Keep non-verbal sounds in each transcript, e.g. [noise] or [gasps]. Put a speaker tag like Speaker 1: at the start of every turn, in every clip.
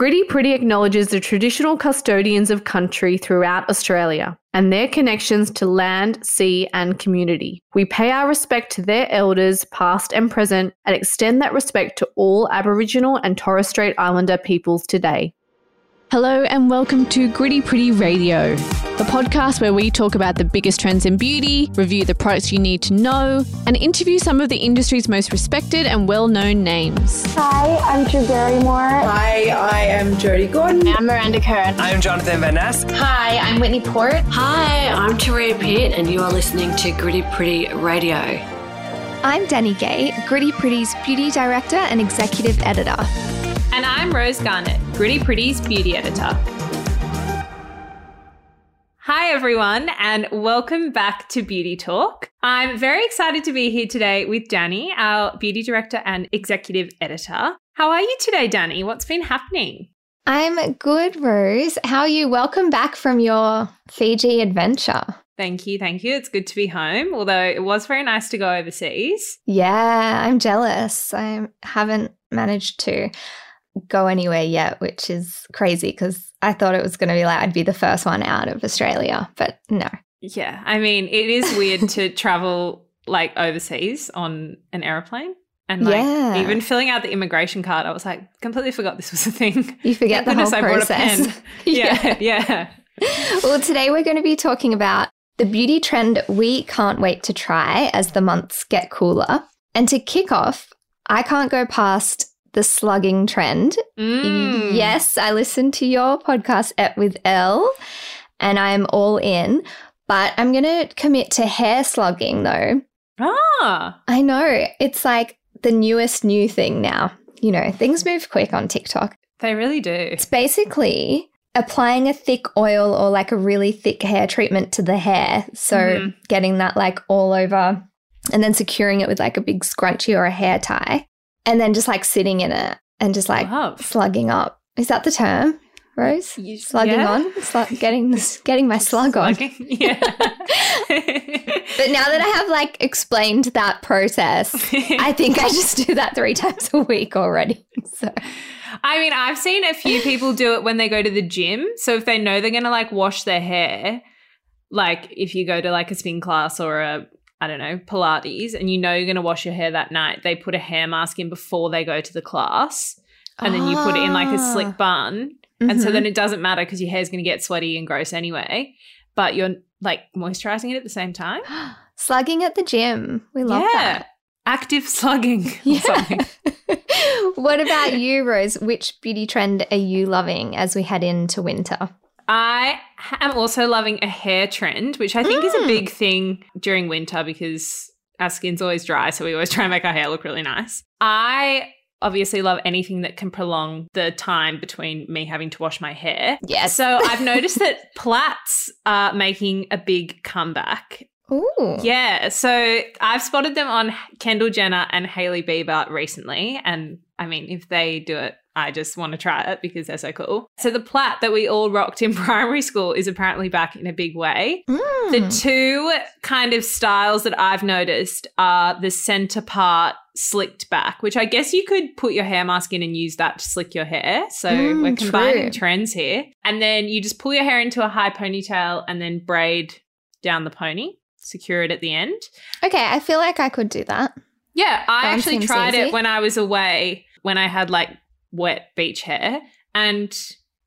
Speaker 1: Gritty Pretty acknowledges the traditional custodians of country throughout Australia and their connections to land, sea, and community. We pay our respect to their elders, past and present, and extend that respect to all Aboriginal and Torres Strait Islander peoples today. Hello, and welcome to Gritty Pretty Radio, the podcast where we talk about the biggest trends in beauty, review the products you need to know, and interview some of the industry's most respected and well known names.
Speaker 2: Hi, I'm Drew Barrymore.
Speaker 3: Hi, I am Jodi Gordon.
Speaker 4: I'm Miranda Kerr.
Speaker 5: I'm Jonathan Van Ness.
Speaker 6: Hi, I'm Whitney Port.
Speaker 7: Hi, I'm Turia Pitt, and you are listening to Gritty Pretty Radio.
Speaker 8: I'm Danny Gay, Gritty Pretty's beauty director and executive editor.
Speaker 9: And I'm Rose Garnett, Gritty Pretty's beauty editor. Hi, everyone, and welcome back to Beauty Talk. I'm very excited to be here today with Danny, our beauty director and executive editor. How are you today, Danny? What's been happening?
Speaker 8: I'm good, Rose. How are you? Welcome back from your Fiji adventure.
Speaker 9: Thank you. Thank you. It's good to be home, although it was very nice to go overseas.
Speaker 8: Yeah, I'm jealous. I haven't managed to go anywhere yet, which is crazy because I thought it was going to be like I'd be the first one out of Australia, but no.
Speaker 9: Yeah, I mean, it is weird to travel like overseas on an aeroplane. And like
Speaker 8: Yeah.
Speaker 9: even filling out the immigration card, I was like, completely forgot this was a thing.
Speaker 8: You forget
Speaker 9: Thank
Speaker 8: the whole
Speaker 9: goodness I brought a
Speaker 8: process. [laughs] [laughs]
Speaker 9: pen. yeah, yeah.
Speaker 8: well, today we're going to be talking about the beauty trend we can't wait to try as the months get cooler. And to kick off, I can't go past the slugging trend.
Speaker 9: Mm.
Speaker 8: Yes, I listened to your podcast at with Elle and I'm all in, but I'm going to commit to hair slugging though.
Speaker 9: Ah,
Speaker 8: I know, it's like the newest new thing now. You know, things move quick on TikTok.
Speaker 9: they really do.
Speaker 8: It's basically applying a thick oil or like a really thick hair treatment to the hair. So
Speaker 9: Mhm.
Speaker 8: getting that like all over and then securing it with like a big scrunchie or a hair tie and then just like sitting in it and just like
Speaker 9: Love.
Speaker 8: slugging up. Is that the term, Rose?
Speaker 9: You-
Speaker 8: Slugging
Speaker 9: yeah?
Speaker 8: on? Slu- getting, getting my slug on.
Speaker 9: Slugging? Yeah. [laughs]
Speaker 8: But now that I have like explained that process, [laughs] I think I just do that three times a week already. So
Speaker 9: I mean, I've seen a few people do it when they go to the gym. So if they know they're going to like wash their hair, like if you go to like a spin class or a, I don't know, Pilates, and you know you're going to wash your hair that night, they put a hair mask in before they go to the class. And then you put it in like a
Speaker 8: Ah.
Speaker 9: slick bun. And so then it doesn't matter because your hair's going to get sweaty and gross anyway. But you're like moisturizing it at the same time. [gasps]
Speaker 8: slugging at the gym. We love that.
Speaker 9: Active slugging. [laughs]
Speaker 8: Yeah. [laughs] what about you, Rose? Which beauty trend are you loving as we head into winter?
Speaker 9: I am also loving a hair trend, which I think is a
Speaker 8: Mm.
Speaker 9: big thing during winter because our skin's always dry. So we always [laughs] try and make our hair look really nice. I obviously love anything that can prolong the time between me having to wash my hair.
Speaker 8: Yes.
Speaker 9: So [laughs] I've noticed that plaits are making a big comeback.
Speaker 8: Ooh.
Speaker 9: Yeah. So I've spotted them on Kendall Jenner and Hailey Bieber recently. And I mean, if they do it, I just want to try it because they're so cool. So the plait that we all rocked in [laughs] primary school is apparently back in a big way.
Speaker 8: Mm.
Speaker 9: The two kind of styles that I've noticed are the center part slicked back, which I guess you could put your hair mask in and use that to slick your hair. So
Speaker 8: Mm,
Speaker 9: we're combining
Speaker 8: true.
Speaker 9: trends here. And then you just pull your hair into a high ponytail and then braid down the pony, secure it at the end.
Speaker 8: Okay, I feel like I could do that.
Speaker 9: Yeah, I
Speaker 8: That
Speaker 9: actually tried
Speaker 8: easy.
Speaker 9: it when I was away when I had like wet beach hair and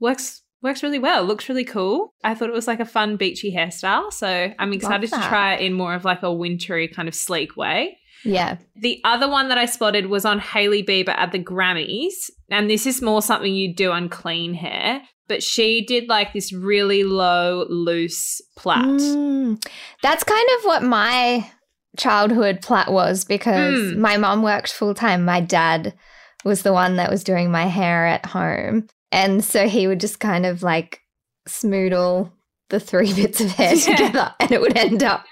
Speaker 9: works works really well. Looks really cool. I thought it was like a fun beachy hairstyle, so I'm excited to try it in more of like a wintry kind of sleek way.
Speaker 8: Yeah.
Speaker 9: The other one that I spotted was on Hailey Bieber at the Grammys, and this is more something you do on clean hair. But she did like this really low, loose plait.
Speaker 8: Mm. That's kind of what my childhood plait was because
Speaker 9: Mm.
Speaker 8: my mom worked full time. My dad was the one that was doing my hair at home. And so he would just kind of like smoodle the three [laughs] bits of hair
Speaker 9: Yeah.
Speaker 8: together and it would end up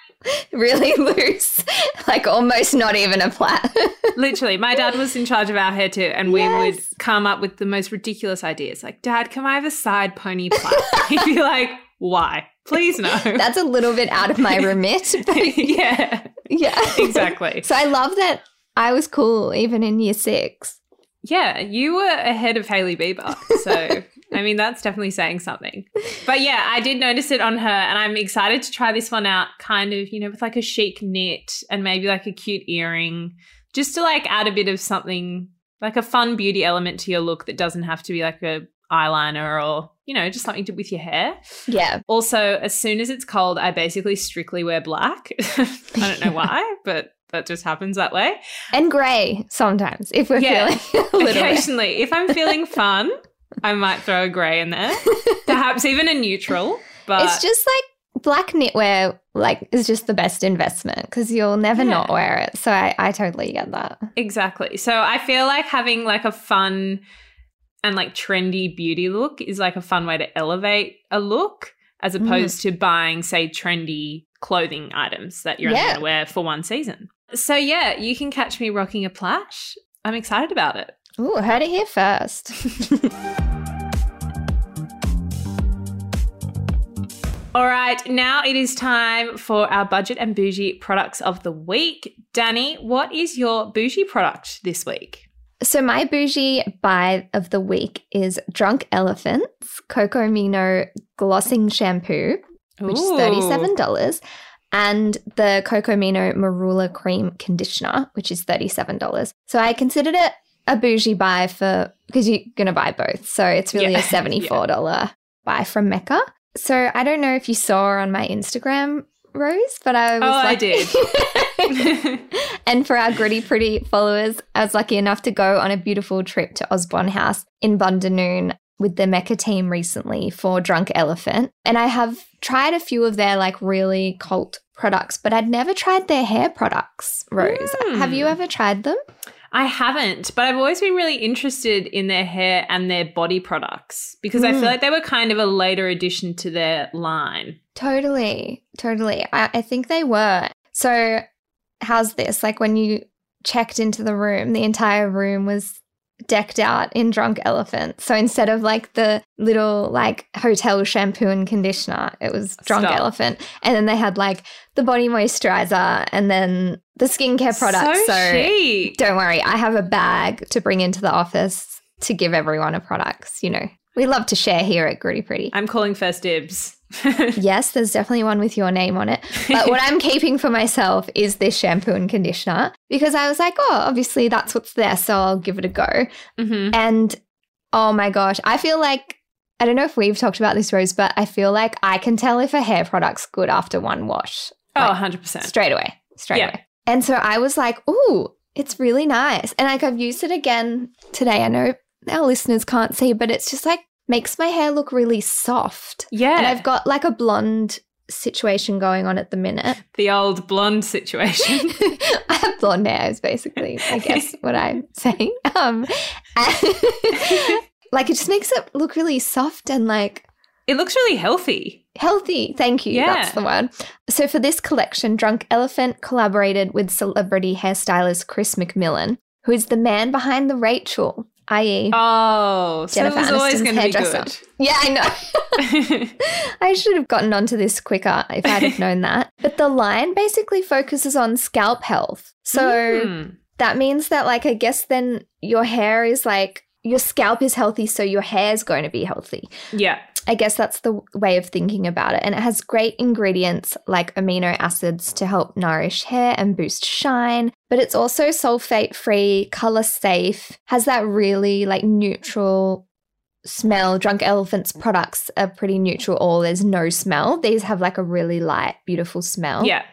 Speaker 8: really [laughs] loose, like almost not even a plait. [laughs]
Speaker 9: Literally, my dad was in charge of our hair too, and we
Speaker 8: Yes.
Speaker 9: would come up with the most ridiculous ideas. Like, Dad, can I have a side pony plait? He'd be like, Why? Please no.
Speaker 8: That's a little bit out of my remit. but
Speaker 9: yeah,
Speaker 8: yeah.
Speaker 9: exactly.
Speaker 8: So I love that I was cool even in year six.
Speaker 9: Yeah, you were ahead of Hailey Bieber. So, [laughs] I mean, that's definitely saying something. But yeah, I did notice it on her, and I'm excited to try this one out kind of, you know, with like a chic knit and maybe like a cute earring, just to like add a bit of something, like a fun beauty element to your look that doesn't have to be like a eyeliner or, you know, just something to, do with your hair.
Speaker 8: Yeah.
Speaker 9: Also, as soon as it's cold, I basically strictly wear black. [laughs] I don't know [laughs] why, but that just happens that way.
Speaker 8: And grey sometimes if we're
Speaker 9: Yeah.
Speaker 8: feeling [laughs] a little bit.
Speaker 9: Occasionally, if I'm feeling [laughs] fun, I might throw a grey in there. Perhaps even a neutral. But
Speaker 8: It's just like black knitwear like is just the best investment because you'll never
Speaker 9: Yeah.
Speaker 8: not wear it. So I, I totally get that.
Speaker 9: exactly. So I feel like having like a fun and like trendy beauty look is like a fun way to elevate a look as
Speaker 8: Mm.
Speaker 9: opposed to buying, say, trendy clothing items that you're only going to wear for one season. So yeah, you can catch me rocking a plash. I'm excited about it.
Speaker 8: Ooh, heard it here first. [laughs]
Speaker 9: All right, now it is time for our budget and bougie products of the week. Danny, what is your bougie product this week?
Speaker 8: So my bougie buy of the week is Drunk Elephant's Coco Mino Glossing Shampoo, which is $37, and the Cocomino Marula Cream Conditioner, which is $37. So I considered it a bougie buy for because you're going to buy both. So it's really
Speaker 9: Yeah. [laughs]
Speaker 8: a $74 buy from Mecca. So I don't know if you saw on my Instagram, Rose, but I was
Speaker 9: Oh, I did. [laughs]
Speaker 8: and for our gritty pretty followers, I was lucky enough to go on a beautiful trip to Osborne House in Bundanoon with the Mecca team recently for Drunk Elephant. And I have tried a few of their like really cult products, but I'd never tried their hair products, Rose.
Speaker 9: Hmm.
Speaker 8: Have you ever tried them?
Speaker 9: I haven't, but I've always been really interested in their hair and their body products because I
Speaker 8: Mm.
Speaker 9: feel like they were kind of a later addition to their line.
Speaker 8: Totally, totally. I, I think they were. So, how's this? Like when you checked into the room, the entire room was decked out in drunk elephant. So instead of like the little like hotel shampoo and conditioner, it was drunk
Speaker 9: Stop.
Speaker 8: elephant. And then they had like the body moisturizer and then the skincare products.
Speaker 9: So,
Speaker 8: So,
Speaker 9: chic.
Speaker 8: don't worry, I have a bag to bring into the office to give everyone a products. You know, we love to share here at Gritty Pretty.
Speaker 9: I'm calling first dibs. [laughs]
Speaker 8: Yes, there's definitely one with your name on it. But what I'm keeping for myself is this shampoo and conditioner because I was like, oh, obviously that's what's there. So I'll give it a go.
Speaker 9: hmm
Speaker 8: And oh my gosh, I feel like, I don't know if we've talked about this, Rose, but I feel like I can tell if a hair product's good after one wash
Speaker 9: Oh,
Speaker 8: Like,
Speaker 9: 100%.
Speaker 8: straight away. Straight
Speaker 9: Yeah.
Speaker 8: away. And so I was like, ooh, it's really nice. And like I've used it again today. I know our listeners can't see, but it's just like makes my hair look really soft.
Speaker 9: Yeah.
Speaker 8: And I've got like a blonde situation going on at the minute. [laughs]
Speaker 9: the old blonde situation. [laughs]
Speaker 8: I have blonde hair is basically, I guess, [laughs] what I'm saying. Um, like it just makes it look really soft and like
Speaker 9: it looks really healthy.
Speaker 8: healthy. Thank you.
Speaker 9: Yeah.
Speaker 8: That's the word. So for this collection, Drunk Elephant collaborated with celebrity hairstylist Chris McMillan, who is the man behind the Rachel, i.e.
Speaker 9: Oh, so
Speaker 8: Jennifer
Speaker 9: it was
Speaker 8: Aniston's
Speaker 9: going to be
Speaker 8: hairdresser. Yeah, I know. [laughs] I should have gotten onto this quicker if I'd have known that. [laughs] But the line basically focuses on scalp health. So
Speaker 9: Mm.
Speaker 8: that means that, like, I guess then your hair is like, your scalp is healthy, so your hair is going to be healthy.
Speaker 9: yeah.
Speaker 8: I guess that's the way of thinking about it. And it has great ingredients like amino acids to help nourish hair and boost shine. But it's also sulfate free, color safe, has that really like neutral smell. Drunk Elephant's products are pretty neutral, all there's no smell. These have like a really light, beautiful smell.
Speaker 9: Yeah.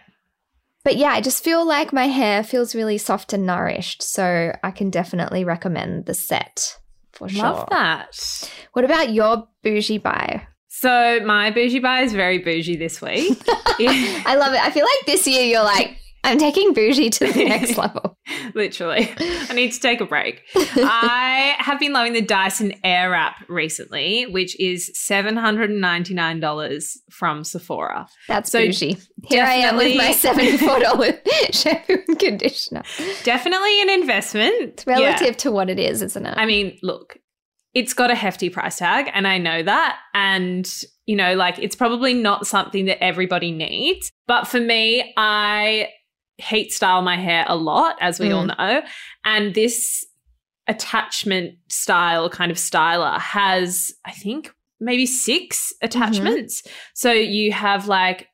Speaker 8: But yeah, I just feel like my hair feels really soft and nourished. So I can definitely recommend the set for sure.
Speaker 9: Love that.
Speaker 8: What about your bougie buy?
Speaker 9: So my bougie buy is very bougie this week. [laughs]
Speaker 8: I love it. I feel like this year you're like, I'm taking bougie to the next [laughs] level.
Speaker 9: Literally. I need to take a break. I have been loving the Dyson Airwrap recently, which is $799 from Sephora.
Speaker 8: That's
Speaker 9: So
Speaker 8: bougie. Here I am with my [laughs] $74 [laughs] shampoo and conditioner.
Speaker 9: Definitely an investment.
Speaker 8: It's relative to what it is, isn't it?
Speaker 9: I mean, look, it's got a hefty price tag, and I know that. And, you know, like it's probably not something that everybody needs. But for me, I heat style my hair a lot, as we all mm. know. And this attachment style kind of styler has, I think, maybe six mm-hmm. attachments. So you have like,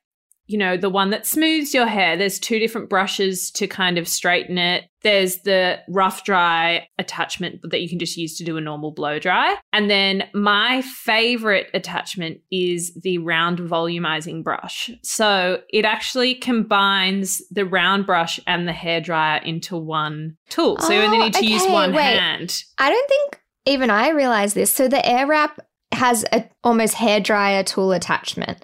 Speaker 9: you know, the one that smooths your hair. There's two different brushes to kind of straighten it. There's the rough dry attachment that you can just use to do a normal blow dry. And then my favorite attachment is the round volumizing brush. So it actually combines the round brush and the hair dryer into one tool. So you only
Speaker 8: Oh,
Speaker 9: need to use one
Speaker 8: wait.
Speaker 9: hand.
Speaker 8: I don't think even I realized this. So the air wrap has a almost hair dryer tool attachment.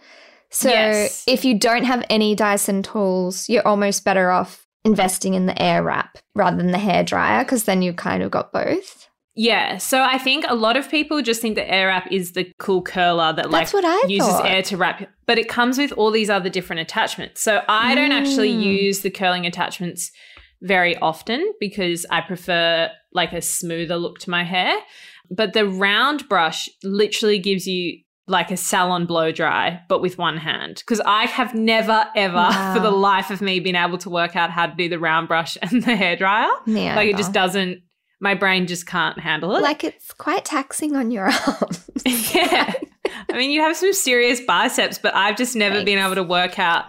Speaker 8: So
Speaker 9: Yes.
Speaker 8: if you don't have any Dyson tools, you're almost better off investing in the air wrap rather than the hair dryer because then you've kind of got both.
Speaker 9: Yeah, so I think a lot of people just think the air wrap is the cool curler that like
Speaker 8: That's what I
Speaker 9: uses
Speaker 8: thought.
Speaker 9: air to wrap, but it comes with all these other different attachments. So I don't actually
Speaker 8: Mm.
Speaker 9: use the curling attachments very often because I prefer like a smoother look to my hair. But the round brush literally gives you like a salon blow dry, but with one hand. Because I have never, ever,
Speaker 8: Wow. [laughs]
Speaker 9: for the life of me, been able to work out how to do the round brush and the hair dryer. Like it just doesn't. My brain just can't handle it.
Speaker 8: Like it's quite taxing on your [laughs] arms. [laughs]
Speaker 9: yeah. I mean, you have some serious biceps, but I've just never been able to work out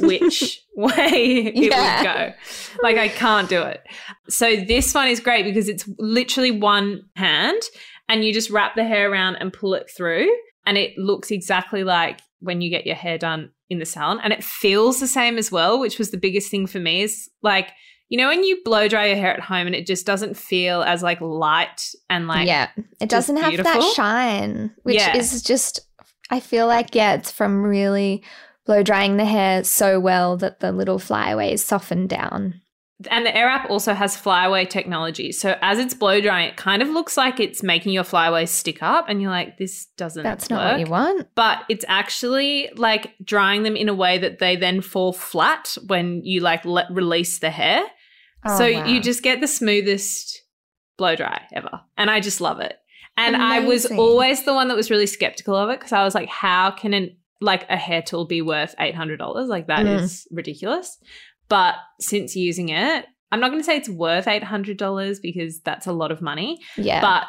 Speaker 9: which way it
Speaker 8: Yeah.
Speaker 9: would go. Like, I can't do it. So, this one is great because it's literally one hand and you just wrap the hair around and pull it through. And it looks exactly like when you get your hair done in the salon. And it feels the same as well, which was the biggest thing for me is like, you know, when you blow dry your hair at home and it just doesn't feel as like light and like
Speaker 8: yeah. It doesn't have
Speaker 9: beautiful.
Speaker 8: that shine, which
Speaker 9: Yeah.
Speaker 8: is just, I feel like, yeah, it's from really blow drying the hair so well that the little flyaways soften down.
Speaker 9: And the Airwrap also has flyaway technology. So as it's blow drying, it kind of looks like it's making your flyaways stick up, and you're like, this doesn't.
Speaker 8: That's not what you want.
Speaker 9: But it's actually like drying them in a way that they then fall flat when you like let release the hair.
Speaker 8: Oh,
Speaker 9: so
Speaker 8: wow.
Speaker 9: you just get the smoothest blow dry ever, and I just love it. And I was always the one that was really skeptical of it because I was like, how can an like a hair tool be worth eight hundred dollars? Like that is
Speaker 8: Mm.
Speaker 9: ridiculous. But since using it, I'm not going to say it's worth eight hundred dollars because that's a lot of money.
Speaker 8: Yeah.
Speaker 9: But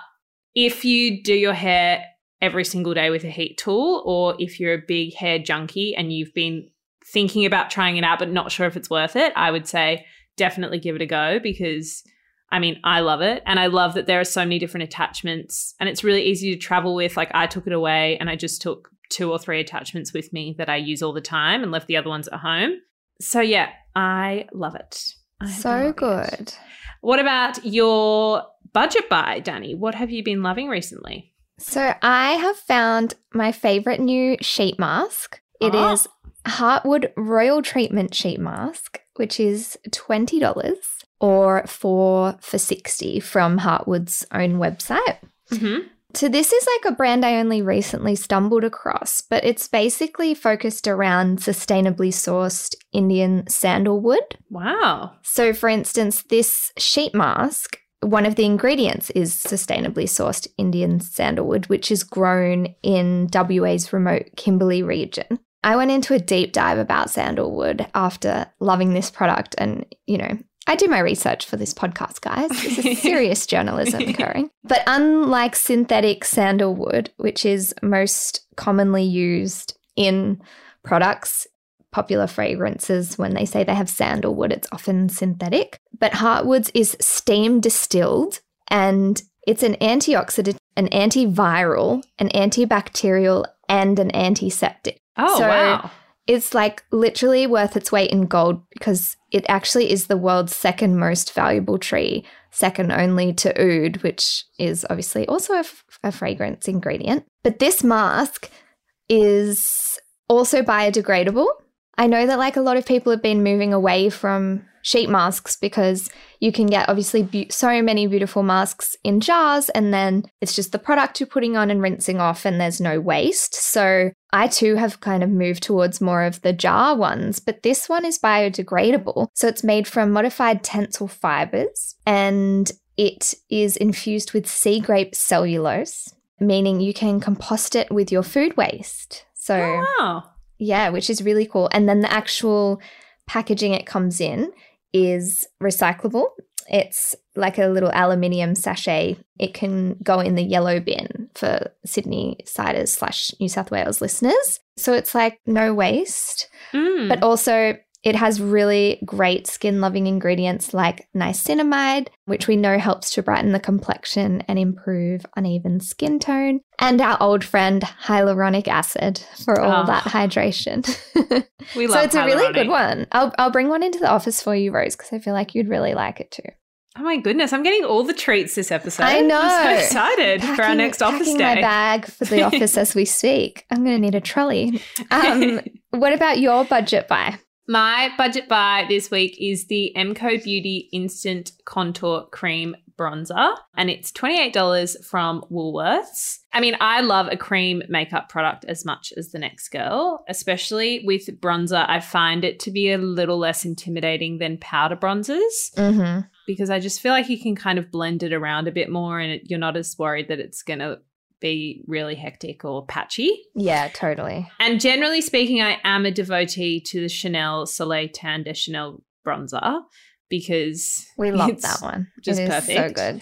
Speaker 9: if you do your hair every single day with a heat tool, or if you're a big hair junkie and you've been thinking about trying it out but not sure if it's worth it, I would say definitely give it a go because I mean, I love it. And I love that there are so many different attachments and it's really easy to travel with. Like, I took it away and I just took two or three attachments with me that I use all the time and left the other ones at home. So, yeah, I love it. I
Speaker 8: so
Speaker 9: loving it.
Speaker 8: good.
Speaker 9: What about your budget buy, Danny? What have you been loving recently?
Speaker 8: So I have found my favorite new sheet mask. It
Speaker 9: Ah.
Speaker 8: is Heartwood Royal Treatment Sheet Mask, which is $20 or 4 for 60 from Heartwood's own website.
Speaker 9: Mm-hmm.
Speaker 8: So this is like a brand I only recently stumbled across, but it's basically focused around sustainably sourced Indian sandalwood.
Speaker 9: Wow.
Speaker 8: So, for instance, this sheet mask, one of the ingredients is sustainably sourced Indian sandalwood, which is grown in WA's remote Kimberley region. I went into a deep dive about sandalwood after loving this product. And, you know, I do my research for this podcast, guys. This is [laughs] serious journalism occurring. But unlike synthetic sandalwood, which is most commonly used in products popular fragrances, when they say they have sandalwood, it's often synthetic. But Heartwood's is steam distilled and it's an antioxidant, an antiviral, an antibacterial, and an antiseptic.
Speaker 9: Oh,
Speaker 8: So-
Speaker 9: wow.
Speaker 8: It's like literally worth its weight in gold because it actually is the world's second most valuable tree, second only to oud, which is obviously also a, f- a fragrance ingredient. But this mask is also biodegradable. I know that like a lot of people have been moving away from sheet masks because you can get obviously be- so many beautiful masks in jars and then it's just the product you're putting on and rinsing off and there's no waste. So I too have kind of moved towards more of the jar ones, but this one is biodegradable. So it's made from modified Tencel fibers and it is infused with sea grape cellulose, meaning you can compost it with your food waste. So
Speaker 9: Oh, wow.
Speaker 8: yeah, which is really cool. And then the actual packaging it comes in is recyclable. It's like a little aluminium sachet. It can go in the yellow bin for Sydney siders slash New South Wales listeners. So it's like no waste,
Speaker 9: Mm.
Speaker 8: but also it has really great skin loving ingredients like niacinamide, which we know helps to brighten the complexion and improve uneven skin tone, and our old friend hyaluronic acid for all
Speaker 9: Oh.
Speaker 8: that hydration. [laughs]
Speaker 9: we love so
Speaker 8: it's a really good one. I'll, I'll bring one into the office for you, Rose, because I feel like you'd really like it too.
Speaker 9: Oh my goodness, I'm getting all the treats this episode.
Speaker 8: I know.
Speaker 9: I'm so excited for our next office
Speaker 8: packing
Speaker 9: day.
Speaker 8: my bag for the office as we speak. I'm going to need a trolley. [laughs] Um, what about your budget buy?
Speaker 9: My budget buy this week is the MCO Beauty Instant Contour Cream Bronzer, and it's $28 from Woolworths. I mean, I love a cream makeup product as much as the next girl, especially with bronzer. I find it to be a little less intimidating than powder bronzers
Speaker 8: Mm-hmm.
Speaker 9: because I just feel like you can kind of blend it around a bit more and it, you're not as worried that it's going to be really hectic or patchy.
Speaker 8: Yeah, totally.
Speaker 9: And generally speaking, I am a devotee to the Chanel Soleil Tan de Chanel bronzer because
Speaker 8: We love that one.
Speaker 9: just
Speaker 8: it is so good.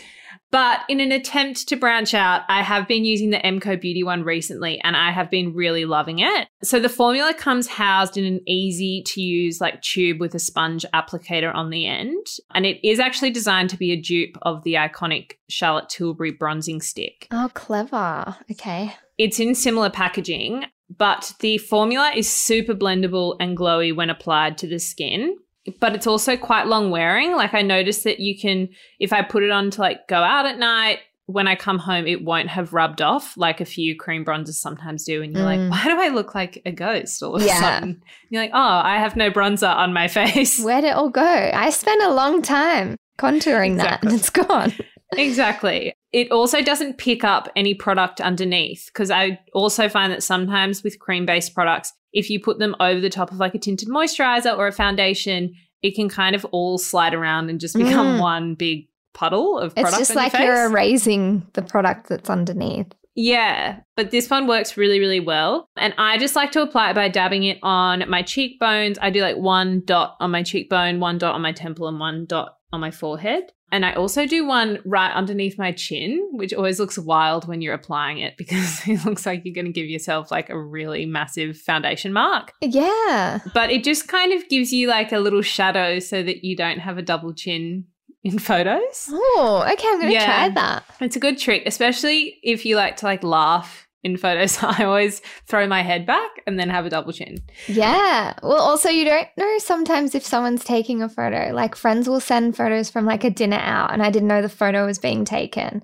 Speaker 9: But in an attempt to branch out, I have been using the MCO Beauty one recently and I have been really loving it. So the formula comes housed in an easy to use like tube with a sponge applicator on the end. And it is actually designed to be a dupe of the iconic Charlotte Tilbury bronzing stick.
Speaker 8: Oh, clever. Okay.
Speaker 9: It's in similar packaging, but the formula is super blendable and glowy when applied to the skin. But it's also quite long wearing. Like I noticed that you can, if I put it on to like go out at night, when I come home, it won't have rubbed off like a few cream bronzers sometimes do. And you're
Speaker 8: Mm.
Speaker 9: like, why do I look like a ghost all of
Speaker 8: Yeah.
Speaker 9: a sudden? You're like, oh, I have no bronzer on my [laughs] face.
Speaker 8: Where'd it all go? I spent a long time contouring that and it's gone.
Speaker 9: Exactly. It also doesn't pick up any product underneath because I also find that sometimes with cream based products, if you put them over the top of like a tinted moisturizer or a foundation, it can kind of all slide around and just become
Speaker 8: Mm.
Speaker 9: one big puddle of product.
Speaker 8: It's just
Speaker 9: on your
Speaker 8: like you're erasing the product that's underneath.
Speaker 9: Yeah, but this one works really, really well. And I just like to apply it by dabbing it on my cheekbones. I do like one dot on my cheekbone, one dot on my temple, and one dot on my forehead. And I also do one right underneath my chin, which always looks wild when you're applying it [laughs] because it looks like you're going to give yourself like a really massive foundation mark.
Speaker 8: Yeah.
Speaker 9: But it just kind of gives you like a little shadow so that you don't have a double chin in photos.
Speaker 8: Oh, okay. I'm going to
Speaker 9: Yeah.
Speaker 8: try that.
Speaker 9: It's a good trick, especially if you like to like laugh in photos. [laughs] I always throw my head back and then have a double chin.
Speaker 8: Yeah. Well, also, you don't know sometimes if someone's taking a photo. Like, friends will send photos from like a dinner out, and I didn't know the photo was being taken.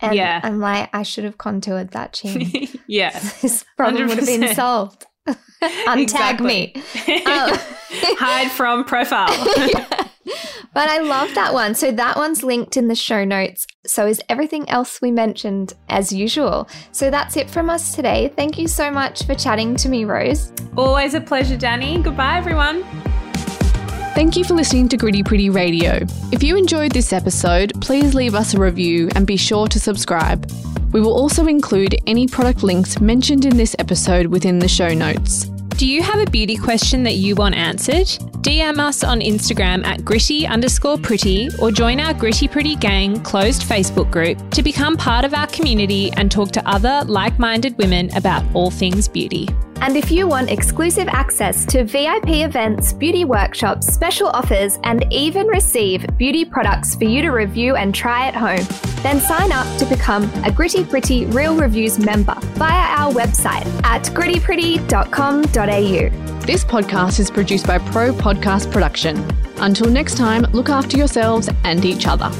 Speaker 8: And
Speaker 9: Yeah.
Speaker 8: I'm like, I should have contoured that chin. [laughs]
Speaker 9: yeah. [laughs]
Speaker 8: this problem would have been solved. Untag me. Um,
Speaker 9: Hide from profile.
Speaker 8: But I love that one. So that one's linked in the show notes. So is everything else we mentioned as usual. So that's it from us today. Thank you so much for chatting to me, Rose.
Speaker 9: Always a pleasure, Danny. Goodbye, everyone.
Speaker 1: Thank you for listening to Gritty Pretty Radio. If you enjoyed this episode, please leave us a review and be sure to subscribe. We will also include any product links mentioned in this episode within the show notes.
Speaker 9: Do you have a beauty question that you want answered? DM us on Instagram at gritty underscore pretty or join our Gritty Pretty Gang closed Facebook group to become part of our community and talk to other like minded women about all things beauty.
Speaker 8: And if you want exclusive access to VIP events, beauty workshops, special offers, and even receive beauty products for you to review and try at home, then sign up to become a Gritty Pretty Real Reviews member via our website at grittypretty.com.au.
Speaker 1: This podcast is produced by Pro Podcast Production. Until next time, look after yourselves and each other.